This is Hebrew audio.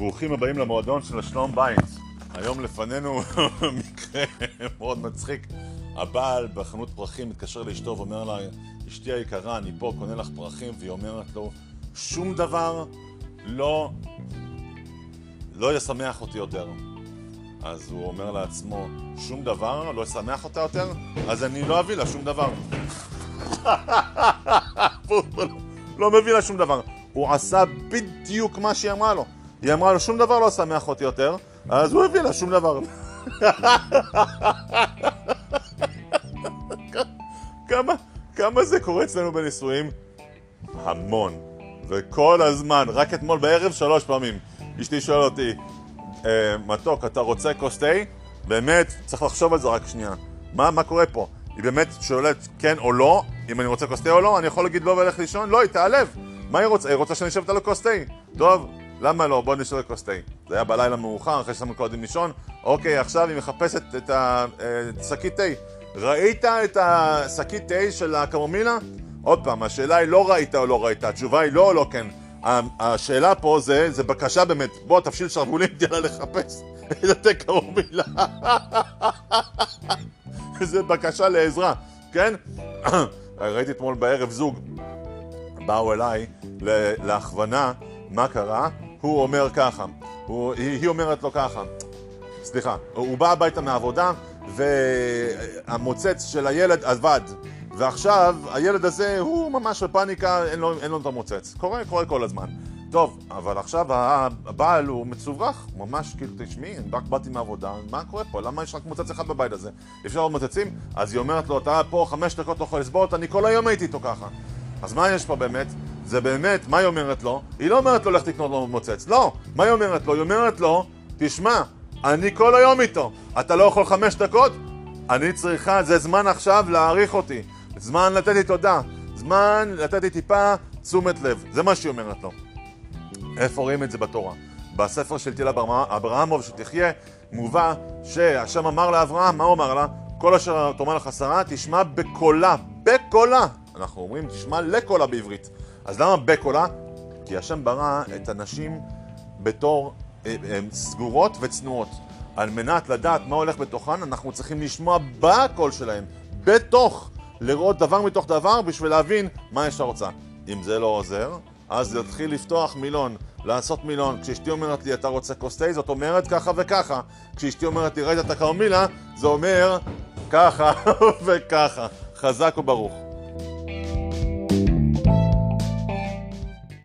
ברוכים הבאים למועדון של השלום בית. היום לפנינו מקרה מאוד מצחיק. הבעל בחנות פרחים מתקשר לאשתו ואומר לה, אשתי היקרה, אני פה קונה לך פרחים, והיא אומרת לו, שום דבר לא, לא ישמח אותי יותר. אז הוא אומר לעצמו, שום דבר לא ישמח אותה יותר? אז אני לא אביא לה שום דבר. לא מביא לה שום דבר. הוא עשה בדיוק מה שהיא אמרה לו. היא אמרה לו, שום דבר לא שמח אותי יותר, אז הוא הביא לה שום דבר. כמה, כמה זה קורה אצלנו בנישואים? המון. וכל הזמן, רק אתמול בערב שלוש פעמים. אשתי שואל אותי, אה, מתוק, אתה רוצה כוס תה? באמת, צריך לחשוב על זה רק שנייה. מה, מה קורה פה? היא באמת שואלת כן או לא, אם אני רוצה כוס תה או לא, אני יכול להגיד לא ולך לישון? לא, היא תיעלב. מה היא רוצה? היא רוצה שאני אשב איתה לכוס תה. טוב, למה לא? בוא נשאר לכוס תה. זה היה בלילה מאוחר, אחרי ששמנו קודם לישון. אוקיי, עכשיו היא מחפשת את השקית אה, תה. ראית את השקית תה של הקמומילה? עוד פעם, השאלה היא לא ראית או לא ראית, התשובה היא לא או לא כן. השאלה פה זה, זה בקשה באמת, בוא תפשיל שרוולים, תהיה לחפש את התה קמומילה. זה בקשה לעזרה, כן? ראיתי אתמול בערב זוג, באו אליי להכוונה, מה קרה? הוא אומר ככה, הוא, היא, היא אומרת לו ככה, סליחה, הוא בא הביתה מהעבודה והמוצץ של הילד עבד ועכשיו הילד הזה הוא ממש בפאניקה, אין לו, אין לו את המוצץ. קורה, קורה כל הזמן. טוב, אבל עכשיו הבעל הוא מצוברח, ממש כאילו, תשמעי, רק באתי מהעבודה, מה קורה פה? למה יש רק מוצץ אחד בבית הזה? אפשר עוד מוצצים? אז היא אומרת לו, אתה פה חמש דקות לא יכול לסבול, אני כל היום הייתי איתו ככה. אז מה יש פה באמת? זה באמת, מה היא אומרת לו? היא לא אומרת לו לך תקנות לו מוצץ, לא. מה היא אומרת לו? היא אומרת לו, תשמע, אני כל היום איתו, אתה לא יכול חמש דקות? אני צריכה, זה זמן עכשיו להעריך אותי. זמן לתת לי תודה, זמן לתת לי טיפה תשומת לב, זה מה שהיא אומרת לו. איפה רואים את זה בתורה? בספר של תהילה אברהמוב שתחיה מובא שהשם אמר לאברהם, מה הוא אמר לה? כל אשר תאמר לך שרה תשמע בקולה, בקולה. אנחנו אומרים תשמע לקולה בעברית. אז למה בקולה? כי השם ברא את הנשים בתור אה, אה, סגורות וצנועות. על מנת לדעת מה הולך בתוכן, אנחנו צריכים לשמוע בקול שלהם, בתוך. לראות דבר מתוך דבר בשביל להבין מה יש רוצה. אם זה לא עוזר, אז להתחיל לפתוח מילון, לעשות מילון. כשאשתי אומרת לי, אתה רוצה כוס תה? זאת אומרת ככה וככה. כשאשתי אומרת לי, ראית את הקרמילה? זה אומר ככה וככה. חזק וברוך.